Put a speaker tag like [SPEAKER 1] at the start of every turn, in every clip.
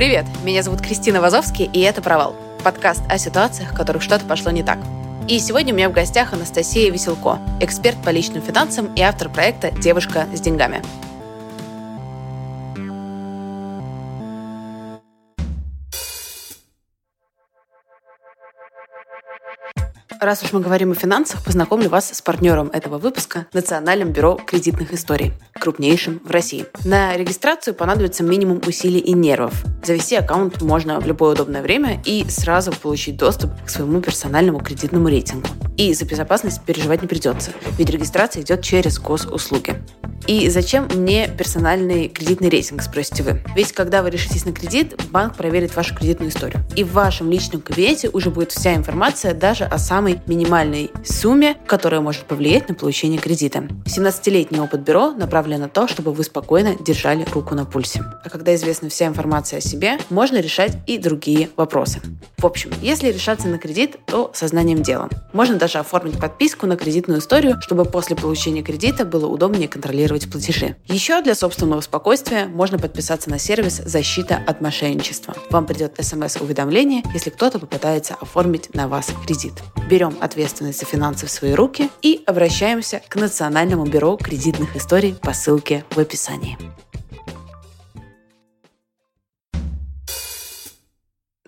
[SPEAKER 1] Привет, меня зовут Кристина Вазовский, и это «Провал» — подкаст о ситуациях, в которых что-то пошло не так. И сегодня у меня в гостях Анастасия Веселко, эксперт по личным финансам и автор проекта «Девушка с деньгами». Раз уж мы говорим о финансах, познакомлю вас с партнером этого выпуска – Национальным бюро кредитных историй, крупнейшим в России. На регистрацию понадобится минимум усилий и нервов. Завести аккаунт можно в любое удобное время и сразу получить доступ к своему персональному кредитному рейтингу. И за безопасность переживать не придется, ведь регистрация идет через госуслуги. И зачем мне персональный кредитный рейтинг, спросите вы? Ведь когда вы решитесь на кредит, банк проверит вашу кредитную историю. И в вашем личном кабинете уже будет вся информация даже о самой минимальной сумме, которая может повлиять на получение кредита. 17-летний опыт бюро направлен на то, чтобы вы спокойно держали руку на пульсе. А когда известна вся информация о себе, можно решать и другие вопросы. В общем, если решаться на кредит, то сознанием дела. Можно даже оформить подписку на кредитную историю, чтобы после получения кредита было удобнее контролировать платежи. Еще для собственного спокойствия можно подписаться на сервис «Защита от мошенничества». Вам придет смс-уведомление, если кто-то попытается оформить на вас кредит. Берем ответственность за финансы в свои руки и обращаемся к Национальному бюро кредитных историй по ссылке в описании.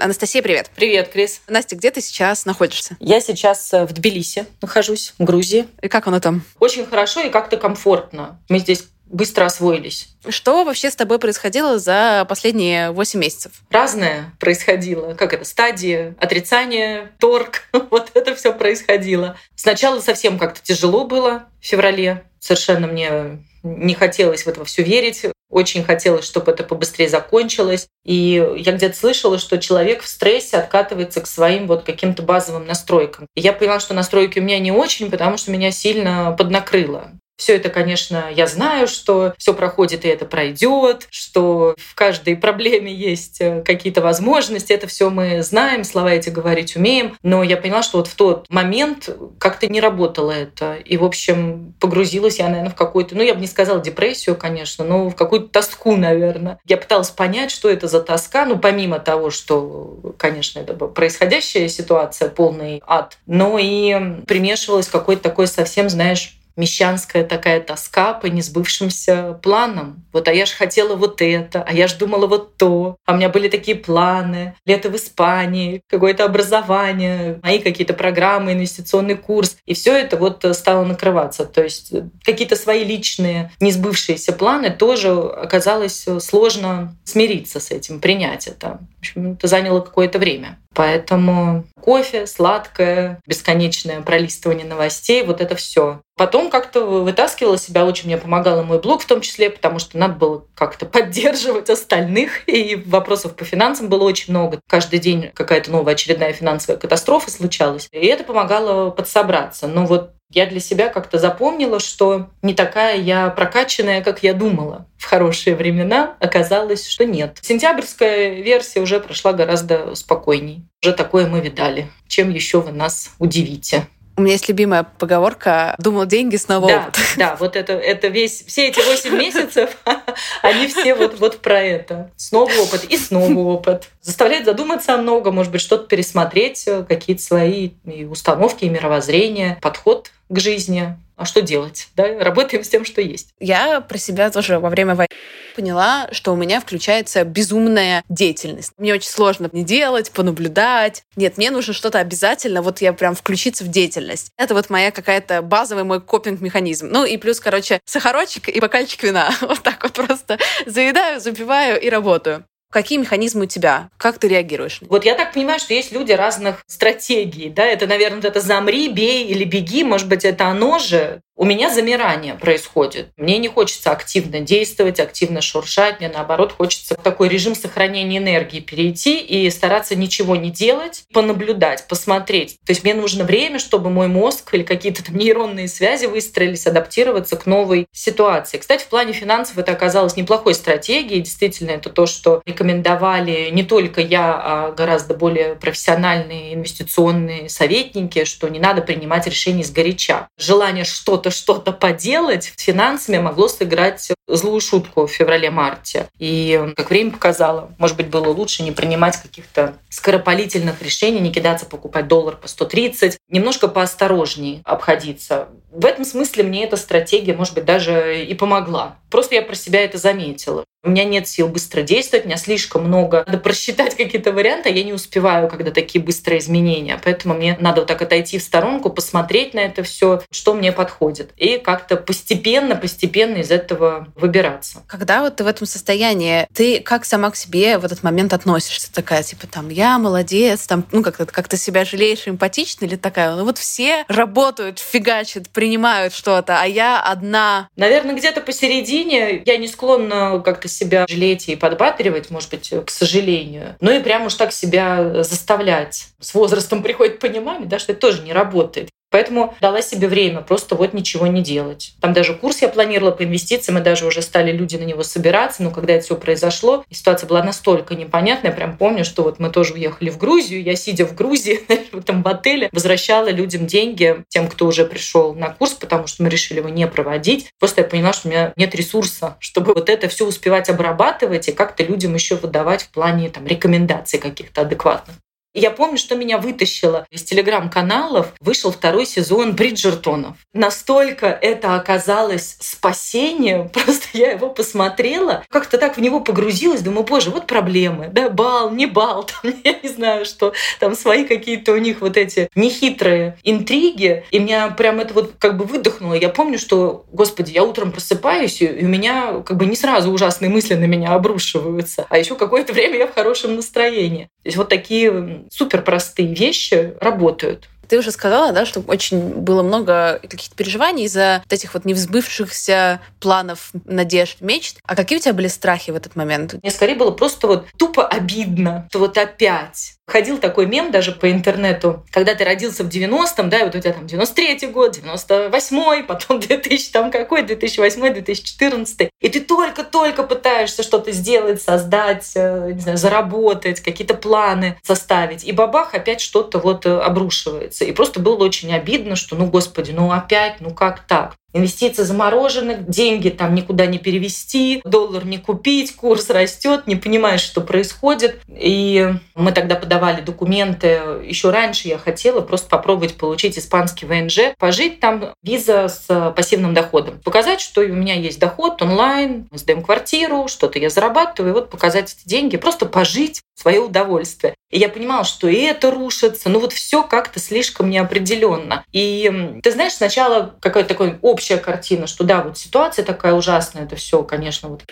[SPEAKER 1] Анастасия, привет.
[SPEAKER 2] Привет, Крис.
[SPEAKER 1] Настя, где ты сейчас находишься?
[SPEAKER 2] Я сейчас э, в Тбилиси нахожусь, в Грузии.
[SPEAKER 1] И как оно там?
[SPEAKER 2] Очень хорошо и как-то комфортно. Мы здесь быстро освоились.
[SPEAKER 1] Что вообще с тобой происходило за последние 8 месяцев?
[SPEAKER 2] Разное происходило. Как это? Стадии отрицания, торг. вот это все происходило. Сначала совсем как-то тяжело было в феврале. Совершенно мне не хотелось в это все верить. Очень хотелось, чтобы это побыстрее закончилось. И я где-то слышала, что человек в стрессе откатывается к своим вот каким-то базовым настройкам. И я поняла, что настройки у меня не очень, потому что меня сильно поднакрыло. Все это, конечно, я знаю, что все проходит и это пройдет, что в каждой проблеме есть э, какие-то возможности. Это все мы знаем, слова эти говорить умеем. Но я поняла, что вот в тот момент как-то не работало это. И, в общем, погрузилась я, наверное, в какую-то, ну, я бы не сказала депрессию, конечно, но в какую-то тоску, наверное. Я пыталась понять, что это за тоска, ну, помимо того, что, конечно, это происходящая ситуация, полный ад, но и примешивалось какое-то такое совсем, знаешь, мещанская такая тоска по несбывшимся планам. Вот, а я же хотела вот это, а я же думала вот то, а у меня были такие планы, лето в Испании, какое-то образование, мои какие-то программы, инвестиционный курс. И все это вот стало накрываться. То есть какие-то свои личные несбывшиеся планы тоже оказалось сложно смириться с этим, принять это. Общем, это заняло какое-то время. Поэтому кофе, сладкое, бесконечное пролистывание новостей, вот это все. Потом как-то вытаскивала себя, очень мне помогал мой блог в том числе, потому что надо было как-то поддерживать остальных, и вопросов по финансам было очень много. Каждый день какая-то новая очередная финансовая катастрофа случалась, и это помогало подсобраться. Но вот я для себя как-то запомнила, что не такая я прокачанная, как я думала. В хорошие времена оказалось, что нет. Сентябрьская версия уже прошла гораздо спокойней. Уже такое мы видали. Чем еще вы нас удивите?
[SPEAKER 1] У меня есть любимая поговорка «думал деньги, снова
[SPEAKER 2] да,
[SPEAKER 1] опыт».
[SPEAKER 2] Да, вот это, это весь, все эти 8 месяцев, они все вот, вот про это. Снова опыт и снова опыт. Заставляет задуматься о многом, может быть, что-то пересмотреть, какие-то свои и установки, и мировоззрение, подход к жизни. А что делать? Да? Работаем с тем, что есть.
[SPEAKER 1] Я про себя тоже во время войны поняла, что у меня включается безумная деятельность. Мне очень сложно не делать, понаблюдать. Нет, мне нужно что-то обязательно, вот я прям включиться в деятельность. Это вот моя какая-то базовый мой копинг-механизм. Ну и плюс, короче, сахарочек и бокальчик вина. Вот так вот просто заедаю, запиваю и работаю. Какие механизмы у тебя? Как ты реагируешь?
[SPEAKER 2] Вот я так понимаю, что есть люди разных стратегий. Да? Это, наверное, это «замри», «бей» или «беги». Может быть, это оно же у меня замирание происходит. Мне не хочется активно действовать, активно шуршать. Мне, наоборот, хочется в такой режим сохранения энергии перейти и стараться ничего не делать, понаблюдать, посмотреть. То есть мне нужно время, чтобы мой мозг или какие-то там нейронные связи выстроились, адаптироваться к новой ситуации. Кстати, в плане финансов это оказалось неплохой стратегией. Действительно, это то, что рекомендовали не только я, а гораздо более профессиональные инвестиционные советники, что не надо принимать решения сгоряча. Желание что-то что-то поделать с финансами могло сыграть злую шутку в феврале-марте. И, как время показало, может быть, было лучше не принимать каких-то скоропалительных решений, не кидаться покупать доллар по 130, немножко поосторожнее обходиться. В этом смысле мне эта стратегия, может быть, даже и помогла. Просто я про себя это заметила. У меня нет сил быстро действовать, у меня слишком много. Надо просчитать какие-то варианты, а я не успеваю, когда такие быстрые изменения. Поэтому мне надо вот так отойти в сторонку, посмотреть на это все, что мне подходит. И как-то постепенно, постепенно из этого выбираться.
[SPEAKER 1] Когда вот ты в этом состоянии, ты как сама к себе в этот момент относишься? Такая, типа, там, я молодец, там, ну, как-то как ты себя жалеешь, эмпатично или такая? Ну, вот все работают, фигачат, принимают что-то, а я одна.
[SPEAKER 2] Наверное, где-то посередине я не склонна как-то себя жалеть и подбадривать, может быть, к сожалению. Ну и прям уж так себя заставлять. С возрастом приходит понимание, да, что это тоже не работает. Поэтому дала себе время просто вот ничего не делать. Там даже курс я планировала по инвестициям, мы даже уже стали люди на него собираться, но когда это все произошло, ситуация была настолько непонятная, я прям помню, что вот мы тоже уехали в Грузию, я сидя в Грузии, там в отеле, возвращала людям деньги, тем, кто уже пришел на курс, потому что мы решили его не проводить. Просто я поняла, что у меня нет ресурса, чтобы вот это все успевать обрабатывать и как-то людям еще выдавать в плане там рекомендаций каких-то адекватных. Я помню, что меня вытащило из телеграм-каналов. Вышел второй сезон Бриджертонов. Настолько это оказалось спасением. Просто я его посмотрела, как-то так в него погрузилась. Думаю, боже, вот проблемы. Да, бал, не бал. Там, я не знаю, что там свои какие-то у них вот эти нехитрые интриги. И меня прям это вот как бы выдохнуло. Я помню, что, господи, я утром просыпаюсь, и у меня как бы не сразу ужасные мысли на меня обрушиваются. А еще какое-то время я в хорошем настроении. То есть вот такие супер простые вещи работают.
[SPEAKER 1] Ты уже сказала, да, что очень было много каких-то переживаний из-за вот этих вот невзбывшихся планов, надежд, мечт. А какие у тебя были страхи в этот момент?
[SPEAKER 2] Мне скорее было просто вот тупо обидно, что вот опять Ходил такой мем даже по интернету, когда ты родился в 90-м, да, и вот у тебя там 93-й год, 98-й, потом 2000 там какой, 2008 2014 и ты только-только пытаешься что-то сделать, создать, э, не знаю, заработать, какие-то планы составить, и бабах, опять что-то вот э, обрушивается. И просто было очень обидно, что, ну, господи, ну опять, ну как так? Инвестиции заморожены, деньги там никуда не перевести, доллар не купить, курс растет, не понимаешь, что происходит. И мы тогда подавали документы. Еще раньше я хотела просто попробовать получить испанский ВНЖ, пожить там, виза с пассивным доходом. Показать, что у меня есть доход онлайн, мы сдаем квартиру, что-то я зарабатываю, и вот показать эти деньги, просто пожить в свое удовольствие. И я понимала, что и это рушится, ну вот все как-то слишком неопределенно. И ты знаешь, сначала такой общий общая картина, что да, вот ситуация такая ужасная, это все, конечно, вот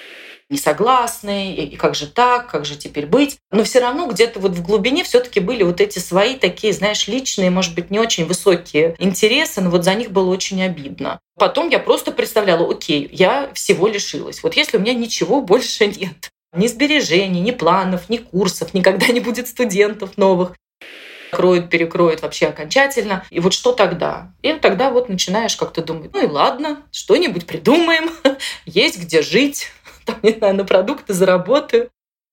[SPEAKER 2] не согласны, и как же так, как же теперь быть. Но все равно где-то вот в глубине все-таки были вот эти свои такие, знаешь, личные, может быть, не очень высокие интересы, но вот за них было очень обидно. Потом я просто представляла, окей, я всего лишилась. Вот если у меня ничего больше нет, ни сбережений, ни планов, ни курсов, никогда не будет студентов новых кроет, перекроет вообще окончательно. И вот что тогда? И тогда вот начинаешь как-то думать, ну и ладно, что-нибудь придумаем, есть где жить, там, не знаю, на продукты заработаю.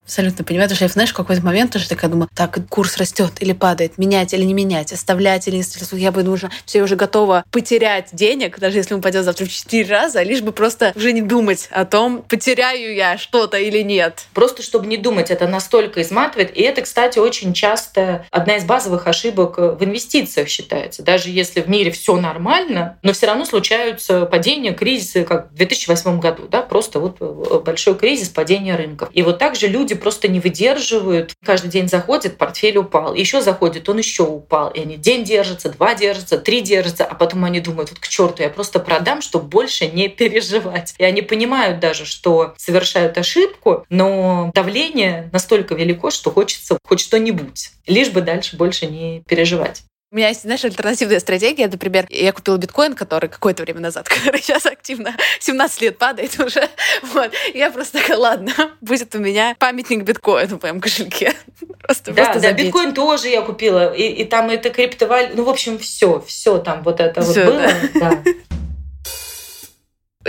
[SPEAKER 1] Абсолютно понимаю, потому что я, знаешь, в какой-то момент тоже такая думаю, так, курс растет или падает, менять или не менять, оставлять или не оставлять. Я бы уже все, я уже готова потерять денег, даже если он пойдет завтра в четыре раза, лишь бы просто уже не думать о том, потеряю я что-то или нет.
[SPEAKER 2] Просто чтобы не думать, это настолько изматывает. И это, кстати, очень часто одна из базовых ошибок в инвестициях считается. Даже если в мире все нормально, но все равно случаются падения, кризисы, как в 2008 году, да, просто вот большой кризис, падение рынков. И вот также люди просто не выдерживают. Каждый день заходит, портфель упал. Еще заходит, он еще упал. И они день держатся, два держатся, три держатся, а потом они думают, вот к черту, я просто продам, чтобы больше не переживать. И они понимают даже, что совершают ошибку, но давление настолько велико, что хочется хоть что-нибудь, лишь бы дальше больше не переживать.
[SPEAKER 1] У меня есть, знаешь, альтернативная стратегия. Например, я купила биткоин, который какое-то время назад, который сейчас активно 17 лет падает уже. Вот. я просто такая, ладно, будет у меня памятник биткоину в моем кошельке.
[SPEAKER 2] Просто, да, просто да, биткоин тоже я купила. И, и там это криптовалюта. Ну, в общем, все, все там вот это всё, вот было. Да. да.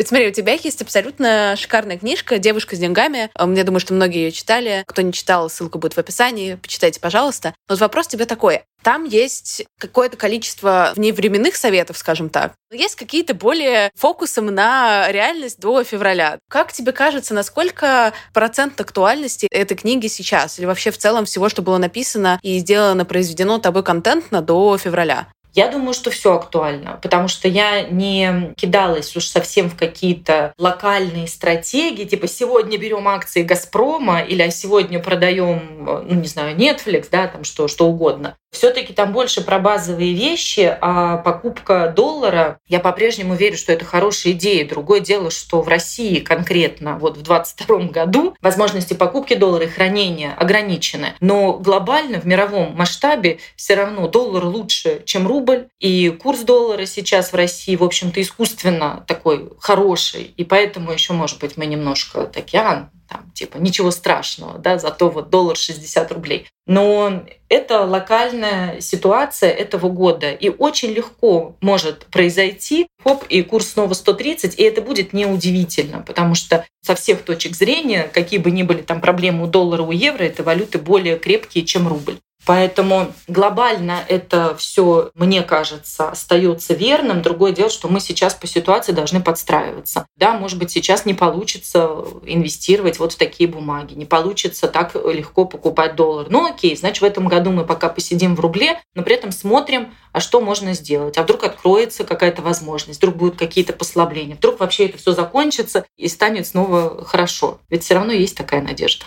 [SPEAKER 1] Смотри, у тебя есть абсолютно шикарная книжка «Девушка с деньгами». Я думаю, что многие ее читали. Кто не читал, ссылка будет в описании. Почитайте, пожалуйста. Но вот вопрос тебе такой. Там есть какое-то количество вневременных советов, скажем так. Есть какие-то более фокусом на реальность до февраля. Как тебе кажется, насколько процент актуальности этой книги сейчас? Или вообще в целом всего, что было написано и сделано, произведено тобой контентно до февраля?
[SPEAKER 2] Я думаю, что все актуально, потому что я не кидалась уж совсем в какие-то локальные стратегии, типа сегодня берем акции Газпрома или а сегодня продаем, ну не знаю, Netflix, да, там что, что угодно. Все-таки там больше про базовые вещи, а покупка доллара, я по-прежнему верю, что это хорошая идея. Другое дело, что в России конкретно вот в 2022 году возможности покупки доллара и хранения ограничены. Но глобально в мировом масштабе все равно доллар лучше, чем рубль. И курс доллара сейчас в России, в общем-то, искусственно такой хороший. И поэтому еще, может быть, мы немножко такие, а, там, типа, ничего страшного, да, зато вот доллар 60 рублей. Но это локальная ситуация этого года, и очень легко может произойти, хоп, и курс снова 130, и это будет неудивительно, потому что со всех точек зрения, какие бы ни были там проблемы у доллара, у евро, это валюты более крепкие, чем рубль. Поэтому глобально это все, мне кажется, остается верным. Другое дело, что мы сейчас по ситуации должны подстраиваться. Да, может быть, сейчас не получится инвестировать вот в такие бумаги, не получится так легко покупать доллар. Ну окей, значит, в этом году мы пока посидим в рубле, но при этом смотрим, а что можно сделать, а вдруг откроется какая-то возможность, вдруг будут какие-то послабления, вдруг вообще это все закончится и станет снова хорошо. Ведь все равно есть такая надежда.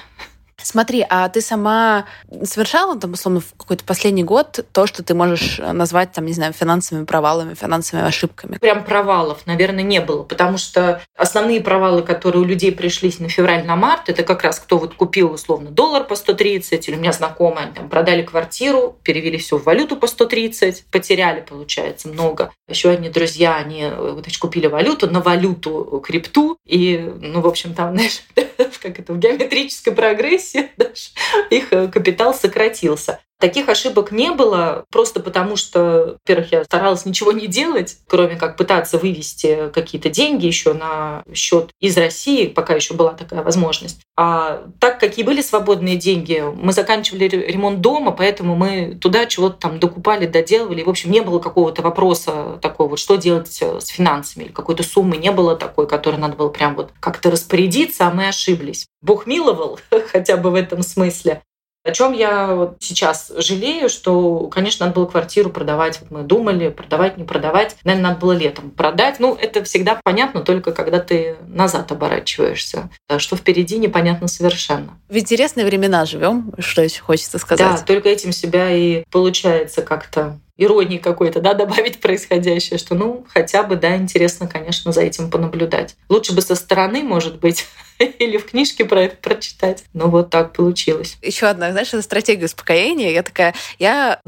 [SPEAKER 1] Смотри, а ты сама совершала, там, условно, в какой-то последний год то, что ты можешь назвать, там, не знаю, финансовыми провалами, финансовыми ошибками?
[SPEAKER 2] Прям провалов, наверное, не было, потому что основные провалы, которые у людей пришлись на февраль, на март, это как раз кто вот купил, условно, доллар по 130, или у меня знакомые, там продали квартиру, перевели все в валюту по 130, потеряли, получается, много. Еще одни друзья, они значит, купили валюту на валюту крипту, и, ну, в общем, там, знаешь, как это, в геометрической прогрессии даже их э, капитал сократился. Таких ошибок не было, просто потому что, во-первых, я старалась ничего не делать, кроме как пытаться вывести какие-то деньги еще на счет из России, пока еще была такая возможность. А так, какие были свободные деньги, мы заканчивали ремонт дома, поэтому мы туда чего-то там докупали, доделывали. в общем, не было какого-то вопроса такого, что делать э, с финансами, или какой-то суммы не было такой, которой надо было прям вот как-то распорядиться, а мы ошиблись. Бог миловал хотя бы в этом смысле. О чем я вот сейчас жалею, что, конечно, надо было квартиру продавать. Вот мы думали, продавать, не продавать. Наверное, надо было летом продать. Ну, это всегда понятно только когда ты назад оборачиваешься. А что впереди, непонятно совершенно.
[SPEAKER 1] В интересные времена живем, что еще хочется сказать.
[SPEAKER 2] Да, только этим себя и получается как-то иронии какой-то, да, добавить происходящее, что, ну, хотя бы, да, интересно, конечно, за этим понаблюдать. Лучше бы со стороны, может быть, или в книжке про это прочитать. Но вот так получилось.
[SPEAKER 1] Еще одна, знаешь, стратегия успокоения. Я такая, я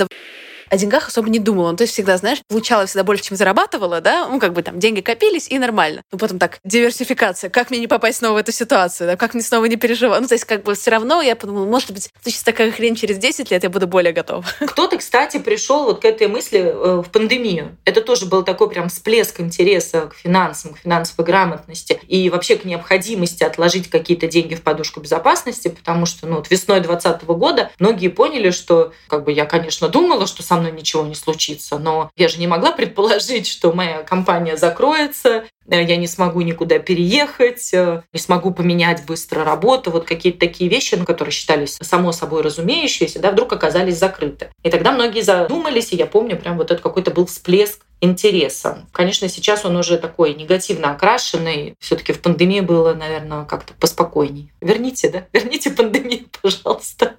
[SPEAKER 1] о деньгах особо не думала. Ну, то есть всегда, знаешь, получала всегда больше, чем зарабатывала, да, ну, как бы там деньги копились, и нормально. Но потом так, диверсификация, как мне не попасть снова в эту ситуацию, да, как мне снова не переживать. Ну, то есть как бы все равно я подумала, может быть, случится такая хрень через 10 лет, я буду более готова.
[SPEAKER 2] Кто-то, кстати, пришел вот к этой мысли э, в пандемию. Это тоже был такой прям всплеск интереса к финансам, к финансовой грамотности и вообще к необходимости отложить какие-то деньги в подушку безопасности, потому что ну, вот весной 2020 года многие поняли, что как бы я, конечно, думала, что со мной ничего не случится. Но я же не могла предположить, что моя компания закроется, э, я не смогу никуда переехать, э, не смогу поменять быстро работу. Вот какие-то такие вещи, ну, которые считались само собой разумеющиеся, да, вдруг оказались закрыты. И тогда многие задумались, и я помню, прям вот это какой-то был всплеск интереса. Конечно, сейчас он уже такой негативно окрашенный. все таки в пандемии было, наверное, как-то поспокойней. Верните, да? Верните пандемию, пожалуйста.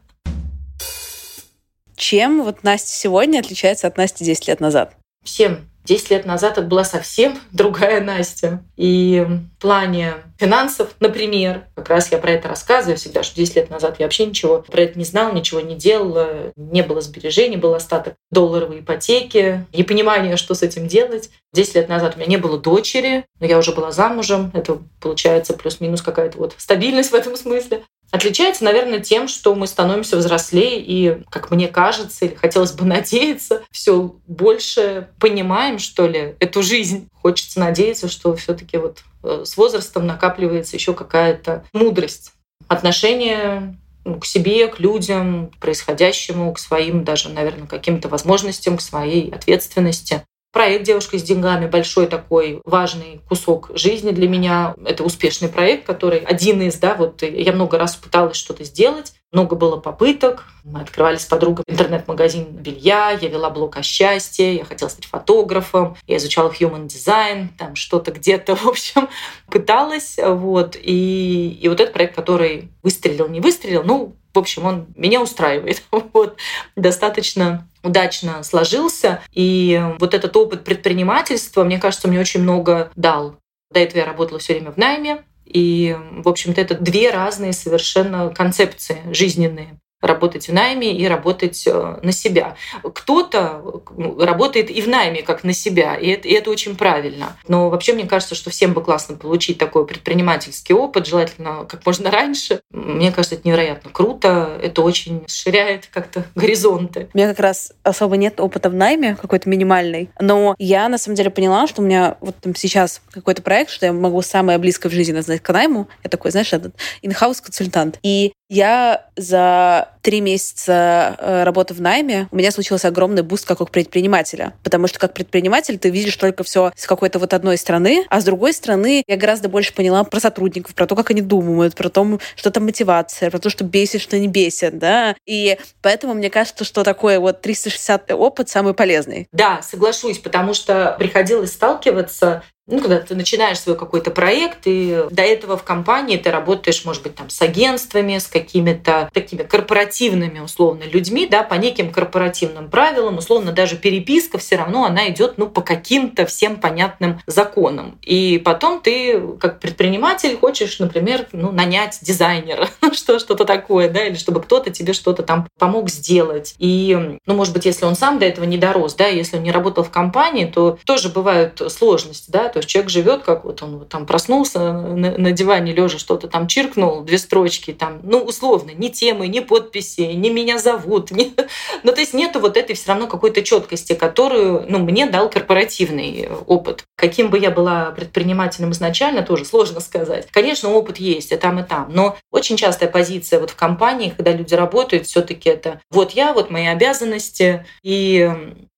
[SPEAKER 1] Чем вот Настя сегодня отличается от Насти 10 лет назад?
[SPEAKER 2] Всем. 10 лет назад это была совсем другая Настя. И в плане финансов, например, как раз я про это рассказываю всегда, что 10 лет назад я вообще ничего про это не знала, ничего не делала, не было сбережений, был остаток долларовой ипотеки, непонимание, что с этим делать. 10 лет назад у меня не было дочери, но я уже была замужем, это получается плюс-минус какая-то вот стабильность в этом смысле. Отличается, наверное, тем, что мы становимся взрослее и, как мне кажется, или хотелось бы надеяться, все больше понимаем, что ли, эту жизнь. Хочется надеяться, что все-таки вот э, с возрастом накапливается еще какая-то мудрость. Отношение ну, к себе, к людям, к происходящему, к своим даже, наверное, каким-то возможностям, к своей ответственности. Проект «Девушка с деньгами» — большой такой важный кусок жизни для меня. Это успешный проект, который один из, да, вот я много раз пыталась что-то сделать, много было попыток. Мы открывали с подругой интернет-магазин белья, я вела блог о счастье, я хотела стать фотографом, я изучала human design, там что-то где-то, в общем, пыталась. Вот. И, и вот этот проект, который выстрелил, не выстрелил, ну, в общем, он меня устраивает. Вот. Достаточно удачно сложился. И вот этот опыт предпринимательства, мне кажется, мне очень много дал. До этого я работала все время в найме, и, в общем-то, это две разные совершенно концепции жизненные работать в найме и работать э, на себя. Кто-то ну, работает и в найме как на себя, и это, и это очень правильно. Но вообще мне кажется, что всем бы классно получить такой предпринимательский опыт, желательно как можно раньше. Мне кажется, это невероятно круто, это очень расширяет как-то горизонты.
[SPEAKER 1] У меня как раз особо нет опыта в найме, какой-то минимальный, но я на самом деле поняла, что у меня вот там сейчас какой-то проект, что я могу самое близкое в жизни назвать к найму. Я такой, знаешь, этот in-house консультант. И я за три месяца э, работы в найме у меня случился огромный буст как у предпринимателя. Потому что как предприниматель ты видишь только все с какой-то вот одной стороны, а с другой стороны я гораздо больше поняла про сотрудников, про то, как они думают, про то, что там мотивация, про то, что бесит, что не бесит, да. И поэтому мне кажется, что такой вот 360 опыт самый полезный.
[SPEAKER 2] Да, соглашусь, потому что приходилось сталкиваться ну, когда ты начинаешь свой какой-то проект, и до этого в компании ты работаешь, может быть, там с агентствами, с какими-то такими корпоративными, условно, людьми, да, по неким корпоративным правилам, условно, даже переписка все равно она идет, ну, по каким-то всем понятным законам. И потом ты, как предприниматель, хочешь, например, ну, нанять дизайнера, что, что-то такое, да, или чтобы кто-то тебе что-то там помог сделать. И, ну, может быть, если он сам до этого не дорос, да, если он не работал в компании, то тоже бывают сложности, да, то есть человек живет, как вот он там проснулся на, на диване лежа, что-то там чиркнул, две строчки, там, ну, условно, ни темы, ни подписи, ни меня зовут. Ни... Ну, то есть нету вот этой все равно какой-то четкости, которую, ну, мне дал корпоративный опыт. Каким бы я была предпринимателем изначально, тоже сложно сказать. Конечно, опыт есть и там, и там, но очень частая позиция вот в компании, когда люди работают, все таки это вот я, вот мои обязанности, и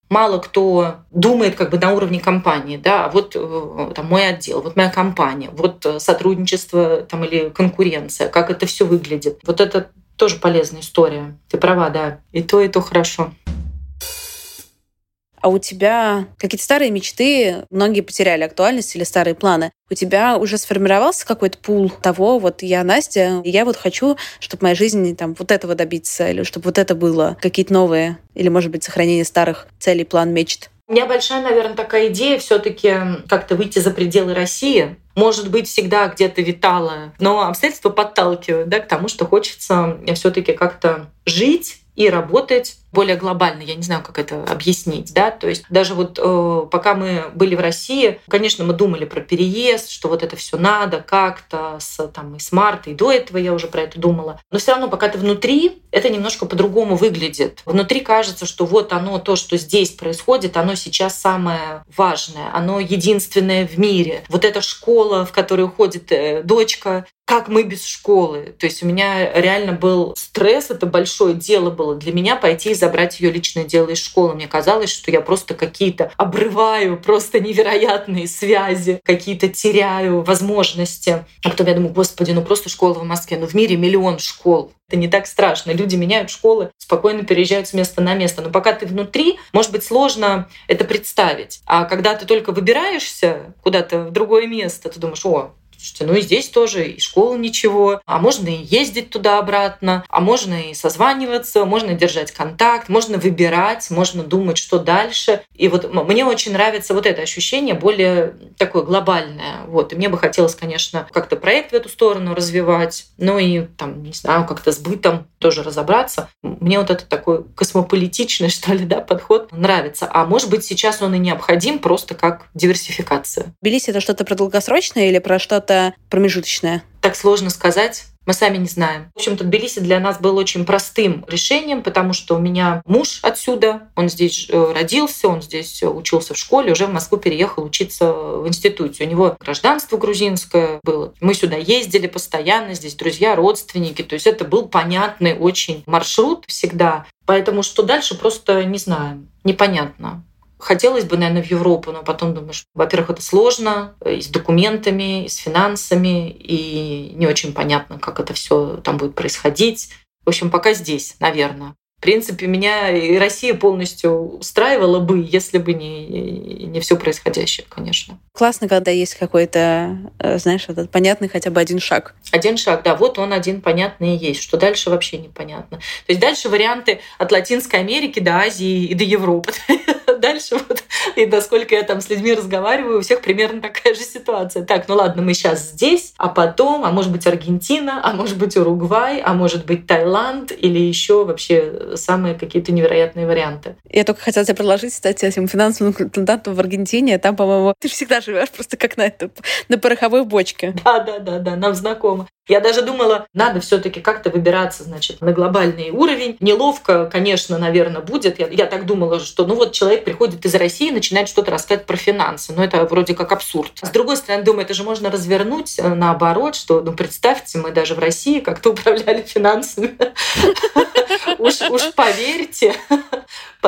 [SPEAKER 2] мало кто думает как бы на уровне компании, да, вот э, там мой отдел, вот моя компания, вот э, сотрудничество там или конкуренция, как это все выглядит. Вот это тоже полезная история. Ты права, да. И то, и то хорошо
[SPEAKER 1] а у тебя какие-то старые мечты, многие потеряли актуальность или старые планы. У тебя уже сформировался какой-то пул того, вот я Настя, и я вот хочу, чтобы моя жизнь там вот этого добиться, или чтобы вот это было, какие-то новые, или, может быть, сохранение старых целей, план, мечт.
[SPEAKER 2] У меня большая, наверное, такая идея все-таки как-то выйти за пределы России. Может быть, всегда где-то витала, но обстоятельства подталкивают да, к тому, что хочется все-таки как-то жить и работать более глобально. Я не знаю, как это объяснить. Да? То есть даже вот э, пока мы были в России, конечно, мы думали про переезд, что вот это все надо как-то с, там, и с марта, и до этого я уже про это думала. Но все равно, пока ты внутри, это немножко по-другому выглядит. Внутри кажется, что вот оно, то, что здесь происходит, оно сейчас самое важное, оно единственное в мире. Вот эта школа, в которую ходит э, дочка, как мы без школы. То есть у меня реально был стресс, это большое дело было для меня пойти и забрать ее личное дело из школы. Мне казалось, что я просто какие-то обрываю просто невероятные связи, какие-то теряю возможности. А потом я думаю, господи, ну просто школа в Москве, ну в мире миллион школ. Это не так страшно. Люди меняют школы, спокойно переезжают с места на место. Но пока ты внутри, может быть сложно это представить. А когда ты только выбираешься куда-то в другое место, ты думаешь, о, Слушайте, ну и здесь тоже и школа ничего, а можно и ездить туда-обратно, а можно и созваниваться, можно держать контакт, можно выбирать, можно думать, что дальше. И вот мне очень нравится вот это ощущение более такое глобальное. Вот. И мне бы хотелось, конечно, как-то проект в эту сторону развивать, ну и там, не знаю, как-то с бытом тоже разобраться. Мне вот это такой космополитичный, что ли, да, подход нравится. А может быть, сейчас он и необходим просто как диверсификация.
[SPEAKER 1] Тбилиси — это что-то про долгосрочное или про что-то промежуточное?
[SPEAKER 2] Так сложно сказать. Мы сами не знаем. В общем-то, Тбилиси для нас был очень простым решением, потому что у меня муж отсюда, он здесь э, родился, он здесь учился в школе, уже в Москву переехал учиться в институте. У него гражданство грузинское было. Мы сюда ездили постоянно, здесь друзья, родственники. То есть это был понятный очень маршрут всегда. Поэтому что дальше, просто не знаем. Непонятно. Хотелось бы, наверное, в Европу, но потом думаешь, во-первых, это сложно и с документами, и с финансами, и не очень понятно, как это все там будет происходить. В общем, пока здесь, наверное. В принципе, меня и Россия полностью устраивала бы, если бы не, не все происходящее, конечно.
[SPEAKER 1] Классно, когда есть какой-то, э, знаешь, этот понятный хотя бы один шаг.
[SPEAKER 2] Один шаг, да, вот он один понятный и есть. Что дальше вообще непонятно. То есть дальше варианты от Латинской Америки до Азии и до Европы. Дальше вот, и насколько я там с людьми разговариваю, у всех примерно такая же ситуация. Так, ну ладно, мы сейчас здесь, а потом, а может быть Аргентина, а может быть Уругвай, а может быть Таиланд или еще вообще самые какие-то невероятные варианты.
[SPEAKER 1] Я только хотела тебе предложить, кстати, этим финансовым консультантом в Аргентине. Там, по-моему, ты всегда живешь просто как на, на пороховой бочке.
[SPEAKER 2] Да, да, да, да, нам знакомо. Я даже думала, надо все-таки как-то выбираться, значит, на глобальный уровень. Неловко, конечно, наверное, будет. Я, я так думала, что ну вот человек приходит из России, начинает что-то рассказывать про финансы. Но это вроде как абсурд. С другой стороны, думаю, это же можно развернуть э, наоборот, что, ну, представьте, мы даже в России как-то управляли финансами. Уж поверьте,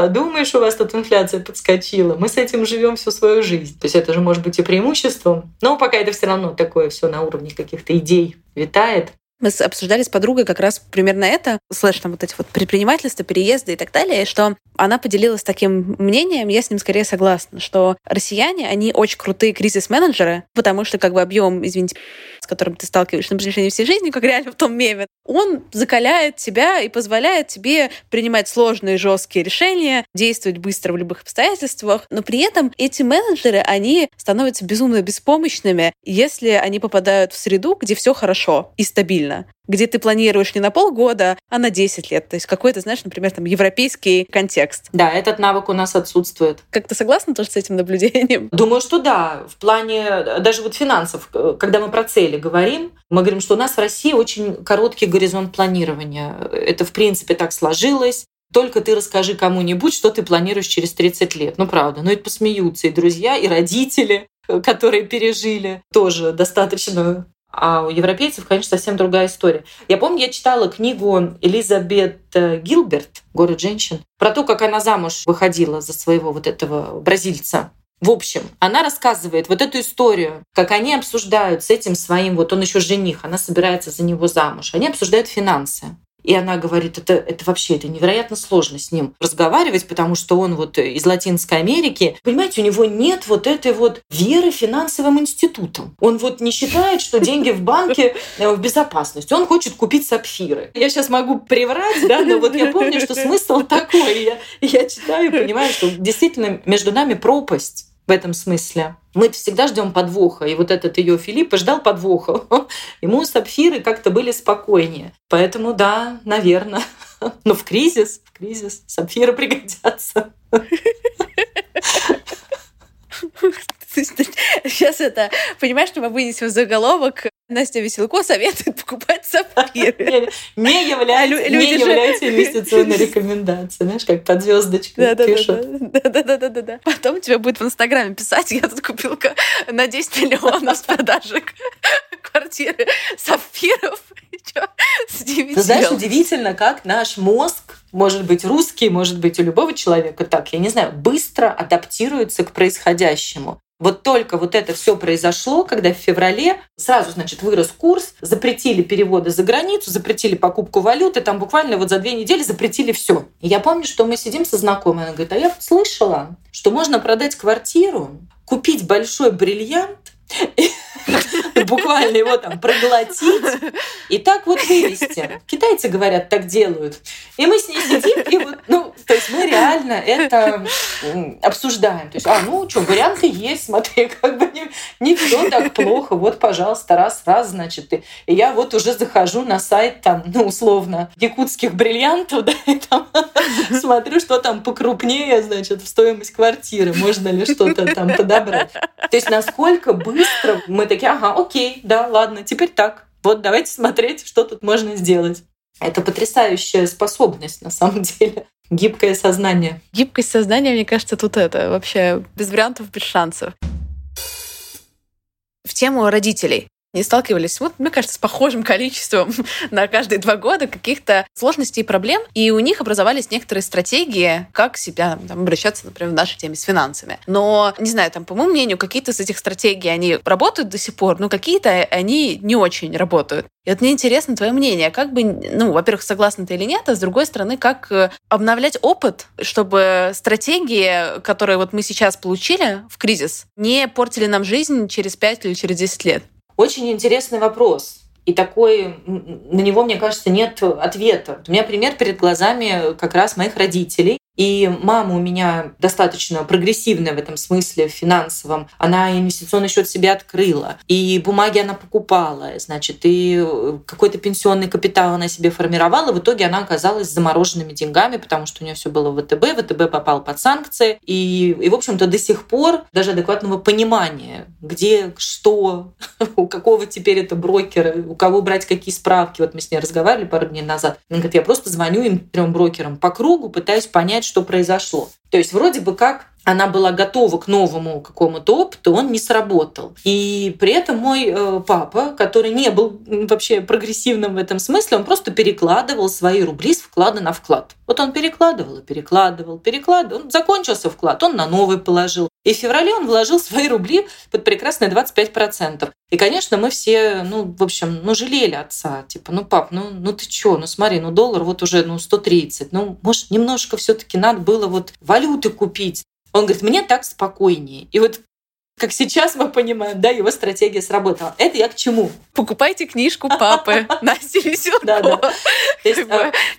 [SPEAKER 2] подумаешь, у вас тут инфляция подскочила. Мы с этим живем всю свою жизнь. То есть это же может быть и преимуществом. Но пока это все равно такое все на уровне каких-то идей витает.
[SPEAKER 1] Мы обсуждали с подругой как раз примерно это, слэш там вот эти вот предпринимательства, переезды и так далее, что она поделилась таким мнением, я с ним скорее согласна, что россияне, они очень крутые кризис-менеджеры, потому что как бы объем, извините, с которым ты сталкиваешься на протяжении всей жизни, как реально в том меме, он закаляет тебя и позволяет тебе принимать сложные, жесткие решения, действовать быстро в любых обстоятельствах, но при этом эти менеджеры, они становятся безумно беспомощными, если они попадают в среду, где все хорошо и стабильно где ты планируешь не на полгода, а на 10 лет. То есть какой-то, знаешь, например, там европейский контекст.
[SPEAKER 2] Да, этот навык у нас отсутствует.
[SPEAKER 1] Как ты согласна тоже с этим наблюдением?
[SPEAKER 2] Думаю, что да. В плане даже вот финансов, когда мы про цели говорим, мы говорим, что у нас в России очень короткий горизонт планирования. Это, в принципе, так сложилось. Только ты расскажи кому-нибудь, что ты планируешь через 30 лет. Ну, правда. Ну, это посмеются и друзья, и родители, которые пережили тоже достаточно а у европейцев, конечно, совсем другая история. Я помню, я читала книгу Элизабет э, Гилберт «Город женщин» про то, как она замуж выходила за своего вот этого бразильца. В общем, она рассказывает вот эту историю, как они обсуждают с этим своим, вот он еще жених, она собирается за него замуж, они обсуждают финансы. И она говорит, это, это вообще это невероятно сложно с ним разговаривать, потому что он вот из Латинской Америки. Понимаете, у него нет вот этой вот веры финансовым институтам. Он вот не считает, что деньги в банке э, в безопасности. Он хочет купить сапфиры. Я сейчас могу приврать, да, но вот я помню, что смысл такой. Я, я читаю и понимаю, что действительно между нами пропасть в этом смысле. Мы всегда ждем подвоха. И вот этот ее Филипп ждал подвоха. Ему сапфиры как-то были спокойнее. Поэтому да, наверное. Но в кризис, в кризис сапфиры пригодятся.
[SPEAKER 1] Сейчас это, понимаешь, что мы вынесем заголовок Настя Веселко советует покупать сапфиры.
[SPEAKER 2] Не является, инвестиционной рекомендацией. Знаешь, как под звездочкой пишут.
[SPEAKER 1] Да-да-да. Потом тебе будет в Инстаграме писать, я тут купил на 10 миллионов с продажи квартиры сапфиров.
[SPEAKER 2] Ты знаешь, удивительно, как наш мозг может быть русский, может быть у любого человека так, я не знаю, быстро адаптируется к происходящему. Вот только вот это все произошло, когда в феврале сразу, значит, вырос курс, запретили переводы за границу, запретили покупку валюты, там буквально вот за две недели запретили все. И я помню, что мы сидим со знакомой, она говорит, а я слышала, что можно продать квартиру, купить большой бриллиант буквально его там проглотить и так вот вывести. Китайцы, говорят, так делают. И мы с ней сидим, и вот, ну, то есть мы реально это обсуждаем. То есть, а, ну, что, варианты есть, смотри, как бы не, не все так плохо. Вот, пожалуйста, раз, раз, значит. И, и я вот уже захожу на сайт, там, ну, условно, якутских бриллиантов, да, и там смотрю, что там покрупнее, значит, в стоимость квартиры. Можно ли что-то там подобрать. То есть, насколько быстро мы такие, ага, окей, да, ладно, теперь так. Вот давайте смотреть, что тут можно сделать. Это потрясающая способность, на самом деле. Гибкое сознание.
[SPEAKER 1] Гибкость сознания, мне кажется, тут это вообще без вариантов, без шансов. В тему родителей не сталкивались, вот, мне кажется, с похожим количеством на каждые два года каких-то сложностей и проблем, и у них образовались некоторые стратегии, как себя там, обращаться, например, в нашей теме с финансами. Но, не знаю, там, по моему мнению, какие-то из этих стратегий, они работают до сих пор, но какие-то они не очень работают. И вот мне интересно твое мнение, как бы, ну, во-первых, согласна ты или нет, а с другой стороны, как э, обновлять опыт, чтобы стратегии, которые вот мы сейчас получили в кризис, не портили нам жизнь через 5 или через 10 лет.
[SPEAKER 2] Очень интересный вопрос. И такой, на него, мне кажется, нет ответа. У меня пример перед глазами как раз моих родителей. И мама у меня достаточно прогрессивная в этом смысле, в финансовом. Она инвестиционный счет себе открыла. И бумаги она покупала, значит, и какой-то пенсионный капитал она себе формировала. В итоге она оказалась с замороженными деньгами, потому что у нее все было в ВТБ. ВТБ попал под санкции. И, и в общем-то, до сих пор даже адекватного понимания, где, что, у какого теперь это брокера, у кого брать какие справки. Вот мы с ней разговаривали пару дней назад. Она говорит, я просто звоню им трем брокерам по кругу, пытаюсь понять, что произошло. То есть вроде бы как она была готова к новому какому-то опыту, он не сработал. И при этом мой э, папа, который не был вообще прогрессивным в этом смысле, он просто перекладывал свои рубли с вклада на вклад. Вот он перекладывал и перекладывал, перекладывал. Он закончился вклад, он на новый положил. И в феврале он вложил свои рубли под прекрасные 25%. И, конечно, мы все, ну, в общем, ну, жалели отца. Типа, ну, пап, ну, ну ты чё, ну, смотри, ну, доллар вот уже, ну, 130. Ну, может, немножко все таки надо было вот валюты купить. Он говорит, мне так спокойнее. И вот как сейчас мы понимаем, да, его стратегия сработала. Это я к чему?
[SPEAKER 1] Покупайте книжку папы Насти Веселкова.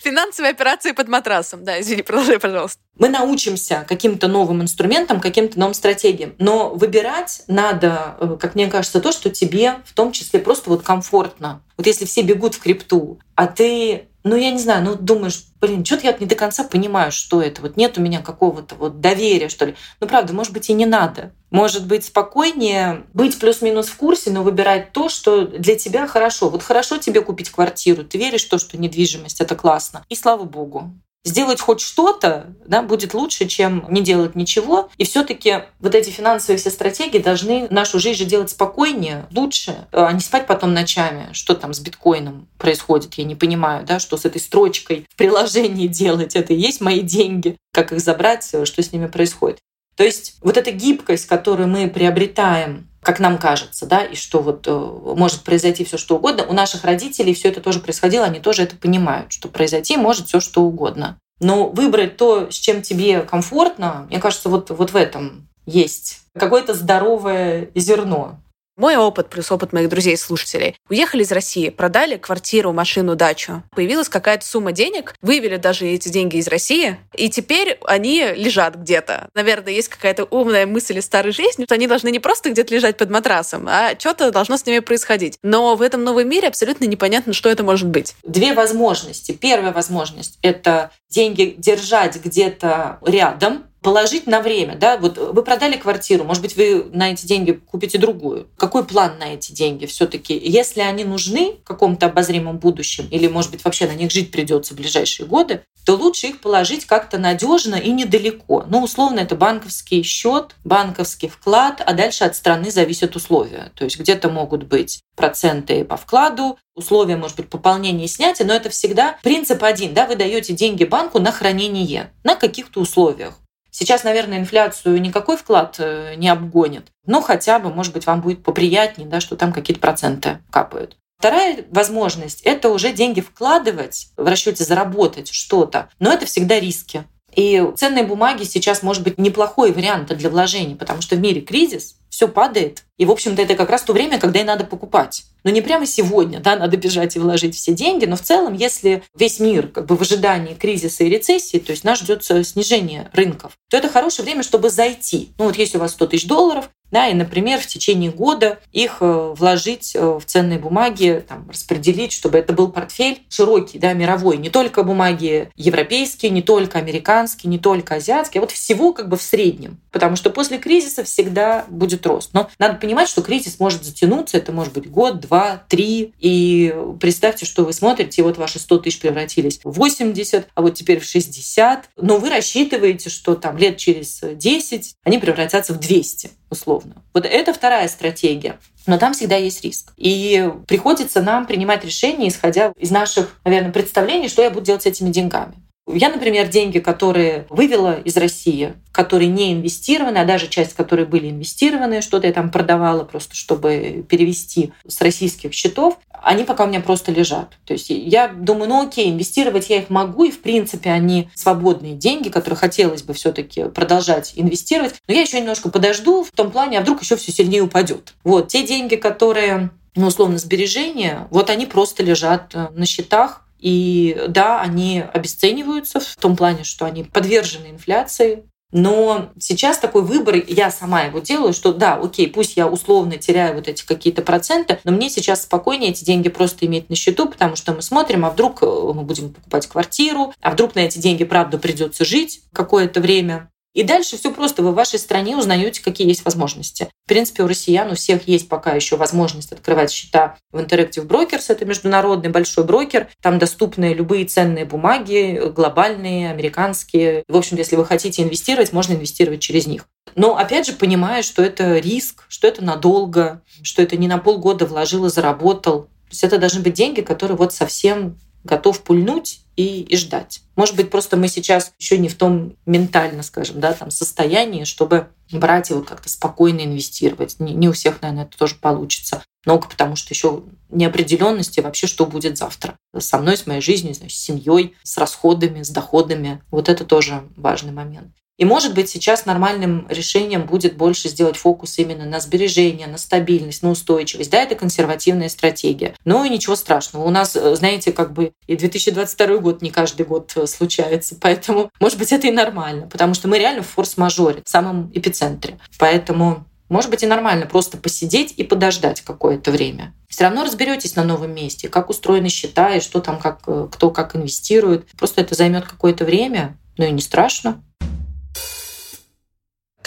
[SPEAKER 1] Финансовые операции под матрасом. Да, извини, продолжай, пожалуйста.
[SPEAKER 2] Мы научимся каким-то новым инструментам, каким-то новым стратегиям. Но выбирать надо, э, как мне кажется, то, что тебе в том числе просто вот комфортно. Вот если все бегут в крипту, а ты ну, я не знаю, ну, думаешь, блин, что-то я не до конца понимаю, что это. Вот нет у меня какого-то вот доверия, что ли. Ну, правда, может быть, и не надо. Может быть, спокойнее быть плюс-минус в курсе, но выбирать то, что для тебя хорошо. Вот хорошо тебе купить квартиру, ты веришь в то, что недвижимость — это классно. И слава богу сделать хоть что-то да, будет лучше, чем не делать ничего. И все-таки вот эти финансовые все стратегии должны нашу жизнь же делать спокойнее, лучше, а не спать потом ночами. Что там с биткоином происходит, я не понимаю, да, что с этой строчкой в приложении делать. Это и есть мои деньги. Как их забрать, что с ними происходит. То есть вот эта гибкость, которую мы приобретаем как нам кажется, да, и что вот э, может произойти все что угодно. У наших родителей все это тоже происходило, они тоже это понимают, что произойти может все что угодно. Но выбрать то, с чем тебе комфортно, мне кажется, вот, вот в этом есть какое-то здоровое зерно.
[SPEAKER 1] Мой опыт плюс опыт моих друзей и слушателей. Уехали из России, продали квартиру, машину, дачу. Появилась какая-то сумма денег, вывели даже эти деньги из России, и теперь они лежат где-то. Наверное, есть какая-то умная мысль из старой жизни, что они должны не просто где-то лежать под матрасом, а что-то должно с ними происходить. Но в этом новом мире абсолютно непонятно, что это может быть.
[SPEAKER 2] Две возможности. Первая возможность — это деньги держать где-то рядом, положить на время, да, вот вы продали квартиру, может быть, вы на эти деньги купите другую. Какой план на эти деньги все-таки? Если они нужны в каком-то обозримом будущем, или, может быть, вообще на них жить придется в ближайшие годы, то лучше их положить как-то надежно и недалеко. Ну, условно, это банковский счет, банковский вклад, а дальше от страны зависят условия. То есть где-то могут быть проценты по вкладу, условия, может быть, пополнения и снятия, но это всегда принцип один. Да, вы даете деньги банку на хранение на каких-то условиях. Сейчас, наверное, инфляцию никакой вклад э, не обгонит, но хотя бы, может быть, вам будет поприятнее, да, что там какие-то проценты капают. Вторая возможность – это уже деньги вкладывать, в расчете заработать что-то, но это всегда риски. И ценные бумаги сейчас может быть неплохой вариант для вложений, потому что в мире кризис, все падает. И, в общем-то, это как раз то время, когда и надо покупать. Но не прямо сегодня, да, надо бежать и вложить все деньги, но в целом, если весь мир как бы в ожидании кризиса и рецессии, то есть нас ждет снижение рынков, то это хорошее время, чтобы зайти. Ну вот если у вас 100 тысяч долларов, Да, и, например, в течение года их э, вложить э, в ценные бумаги, там, распределить, чтобы это был портфель широкий, да, мировой, не только бумаги европейские, не только американские, не только азиатские, а вот всего как бы в среднем. Потому что после кризиса всегда будет рост. Но надо понимать, что кризис может затянуться, это может быть год, два, три. И представьте, что вы смотрите, и вот ваши 100 тысяч превратились в 80, а вот теперь в 60. Но вы рассчитываете, что там лет через 10 они превратятся в 200 условно. Вот это вторая стратегия. Но там всегда есть риск. И приходится нам принимать решения, исходя из наших, наверное, представлений, что я буду делать с этими деньгами. Я, например, деньги, которые вывела из России, которые не инвестированы, а даже часть, которые были инвестированы, что-то я там продавала просто, чтобы перевести с российских счетов, они пока у меня просто лежат. То есть я думаю, ну окей, инвестировать я их могу, и в принципе они свободные деньги, которые хотелось бы все таки продолжать инвестировать, но я еще немножко подожду в том плане, а вдруг еще все сильнее упадет. Вот, те деньги, которые ну, условно, сбережения, вот они просто лежат э, на счетах, и да, они обесцениваются в том плане, что они подвержены инфляции. Но сейчас такой выбор, я сама его делаю, что да, окей, пусть я условно теряю вот эти какие-то проценты, но мне сейчас спокойнее эти деньги просто иметь на счету, потому что мы смотрим, а вдруг э, мы будем покупать квартиру, а вдруг на эти деньги, правда, придется жить какое-то время. И дальше все просто. Вы в вашей стране узнаете, какие есть возможности. В принципе, у россиян у всех есть пока еще возможность открывать счета в Interactive Brokers. Это международный большой брокер. Там доступны любые ценные бумаги, глобальные, американские. В общем, если вы хотите инвестировать, можно инвестировать через них. Но опять же, понимая, что это риск, что это надолго, что это не на полгода вложил и заработал. То есть это должны быть деньги, которые вот совсем готов пульнуть и, и ждать. Может быть, просто мы сейчас еще не в том ментально, скажем, да, там состоянии, чтобы брать вот как-то спокойно инвестировать. Не, не у всех, наверное, это тоже получится. Много, потому что еще неопределенности вообще, что будет завтра. Со мной, с моей жизнью, с семьей, с расходами, с доходами. Вот это тоже важный момент. И, может быть, сейчас нормальным решением будет больше сделать фокус именно на сбережение, на стабильность, на устойчивость. Да, это консервативная стратегия. Но и ничего страшного. У нас, э, знаете, как бы и 2022 год не каждый год э, случается. Поэтому, может быть, это и нормально, потому что мы реально в форс-мажоре, в самом эпицентре. Поэтому может быть и нормально просто посидеть и подождать какое-то время. Все равно разберетесь на новом месте, как устроены счета и что там, как, э, кто как инвестирует. Просто это займет какое-то время, но и не страшно.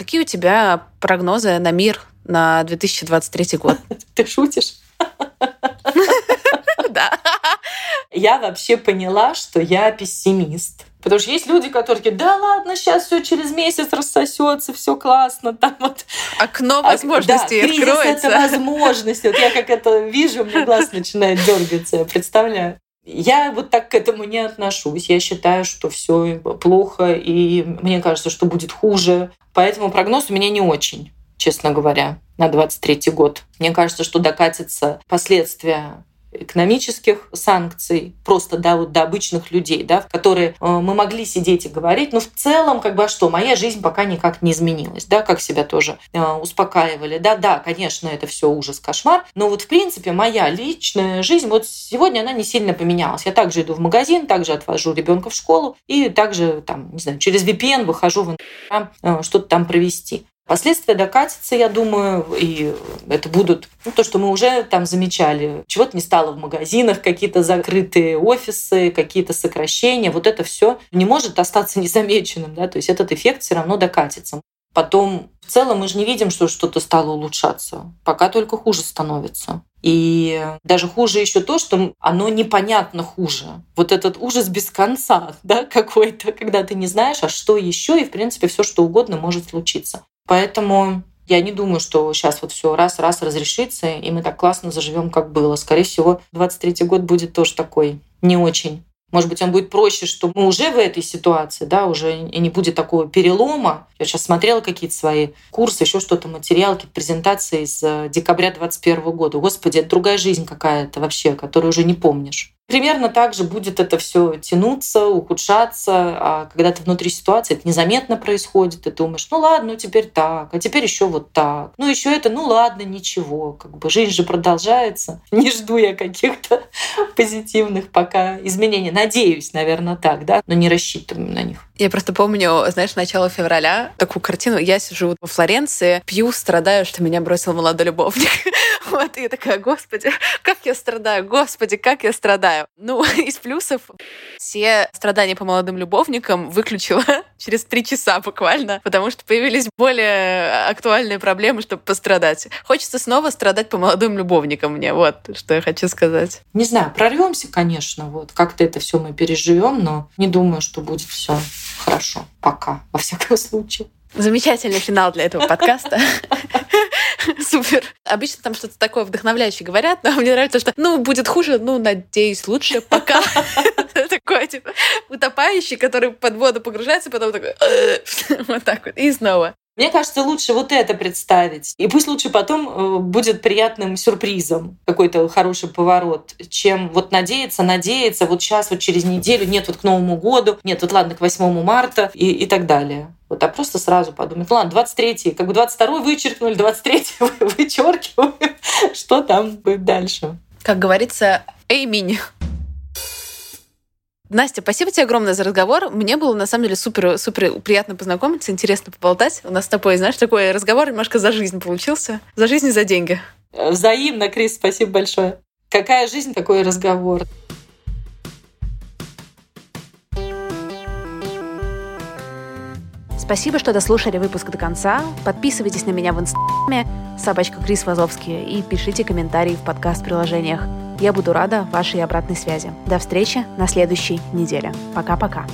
[SPEAKER 1] Какие у тебя прогнозы на мир на 2023 год?
[SPEAKER 2] Ты шутишь?
[SPEAKER 1] Да.
[SPEAKER 2] Я вообще поняла, что я пессимист. Потому что есть люди, которые такие, да ладно, сейчас все через месяц рассосется, все классно, там вот
[SPEAKER 1] окно а, возможностей
[SPEAKER 2] да,
[SPEAKER 1] откроется.
[SPEAKER 2] это возможности. Вот я как это вижу, мне глаз начинает дергаться, я представляю. Я вот так к этому не отношусь. Я считаю, что все плохо, и мне кажется, что будет хуже. Поэтому прогноз у меня не очень, честно говоря, на 23 год. Мне кажется, что докатятся последствия экономических санкций, просто да, вот до обычных людей, да, которые э, мы могли сидеть и говорить, но в целом, как бы, а что, моя жизнь пока никак не изменилась, да, как себя тоже э, успокаивали, да, да, конечно, это все ужас, кошмар, но вот в принципе моя личная жизнь, вот сегодня она не сильно поменялась. Я также иду в магазин, также отвожу ребенка в школу и также там, не знаю, через VPN выхожу в Instagram, э, что-то там провести. Последствия докатятся, я думаю, и это будут ну, то, что мы уже там замечали. Чего-то не стало в магазинах, какие-то закрытые офисы, какие-то сокращения. Вот это все не может остаться незамеченным. Да? То есть этот эффект все равно докатится. Потом в целом мы же не видим, что что-то стало улучшаться. Пока только хуже становится. И даже хуже еще то, что оно непонятно хуже. Вот этот ужас без конца, да, какой-то, когда ты не знаешь, а что еще, и в принципе все что угодно может случиться. Поэтому я не думаю, что сейчас вот все раз-раз разрешится, и мы так классно заживем, как было. Скорее всего, 23 год будет тоже такой не очень. Может быть, он будет проще, что мы уже в этой ситуации, да, уже и не будет такого перелома. Я сейчас смотрела какие-то свои курсы, еще что-то, материал, презентации из э, декабря 2021 года. Господи, это другая жизнь какая-то вообще, которую уже не помнишь. Примерно так же будет это все тянуться, ухудшаться, а когда ты внутри ситуации, это незаметно происходит, ты думаешь, ну ладно, ну теперь так, а теперь еще вот так. Ну еще это, ну ладно, ничего, как бы жизнь же продолжается. Не жду я каких-то позитивных пока изменений. Надеюсь, наверное, так, да, но не рассчитываем на них.
[SPEAKER 1] Я просто помню, знаешь, начало февраля, такую картину. Я сижу во Флоренции, пью, страдаю, что меня бросил молодой любовник. Вот, и я такая, господи, как я страдаю, господи, как я страдаю. Ну, из плюсов все страдания по молодым любовникам выключила через три часа буквально, потому что появились более актуальные проблемы, чтобы пострадать. Хочется снова страдать по молодым любовникам мне, вот что я хочу сказать.
[SPEAKER 2] Не знаю, прорвемся, конечно, вот как-то это все мы переживем, но не думаю, что будет все хорошо. Пока, во всяком случае.
[SPEAKER 1] Замечательный финал для этого подкаста. Супер. Обычно там что-то такое вдохновляющее говорят, но мне нравится, что ну, будет хуже, ну, надеюсь, лучше, пока. Такой, типа, утопающий, который под воду погружается, потом такой вот так вот, и снова.
[SPEAKER 2] Мне кажется, лучше вот это представить. И пусть лучше потом э, будет приятным сюрпризом какой-то хороший поворот, чем вот надеяться, надеяться, вот сейчас, вот через неделю, нет, вот к Новому году, нет, вот ладно, к 8 марта и, и так далее. Вот, а просто сразу подумать, ладно, 23 как бы 22 вычеркнули, 23 вычеркиваем, что там будет дальше.
[SPEAKER 1] Как говорится, эй, мини. Настя, спасибо тебе огромное за разговор. Мне было, на самом деле, супер, супер приятно познакомиться, интересно поболтать. У нас с тобой, знаешь, такой разговор немножко за жизнь получился. За жизнь и за деньги.
[SPEAKER 2] Взаимно, Крис, спасибо большое. Какая жизнь, такой разговор.
[SPEAKER 1] Спасибо, что дослушали выпуск до конца. Подписывайтесь на меня в инстаграме собачка Крис Вазовский и пишите комментарии в подкаст-приложениях. Я буду рада вашей обратной связи. До встречи на следующей неделе. Пока-пока.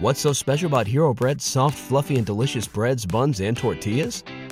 [SPEAKER 3] What's so special about Hero Bread's soft, fluffy, and delicious breads, buns, and tortillas?